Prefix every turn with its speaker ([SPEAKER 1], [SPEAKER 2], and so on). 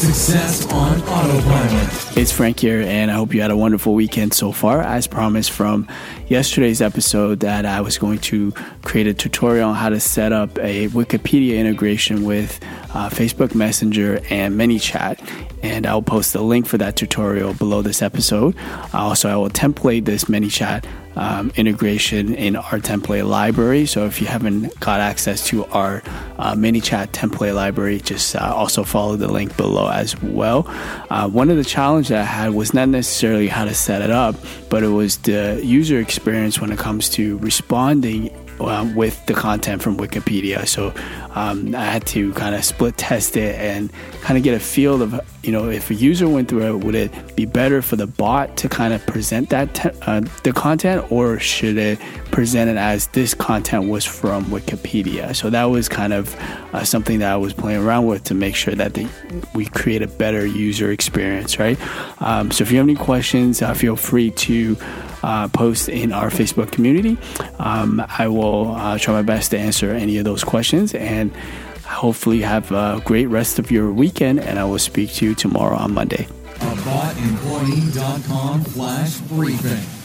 [SPEAKER 1] Success on Autopilot.
[SPEAKER 2] It's Frank here, and I hope you had a wonderful weekend so far. As promised from yesterday's episode, that I was going to create a tutorial on how to set up a Wikipedia integration with uh, Facebook Messenger and ManyChat. And I'll post the link for that tutorial below this episode. Also, I will template this ManyChat um, integration in our template library. So if you haven't got access to our uh, ManyChat template library, just uh, also follow the link below as well. Uh, one of the challenges that I had was not necessarily how to set it up, but it was the user experience when it comes to responding um, with the content from Wikipedia. So um, I had to kind of split test it and kind of get a feel of, you know, if a user went through it, would it be better for the bot to kind of present that te- uh, the content, or should it present it as this content was from Wikipedia? So that was kind of uh, something that I was playing around with to make sure that the, we create a better user experience, right? Um, so if you have any questions, uh, feel free to uh, post in our Facebook community. Um, I will uh, try my best to answer any of those questions and hopefully have a great rest of your weekend. And I will speak to you tomorrow on Monday.
[SPEAKER 1] AboutEmployee.com slash briefing.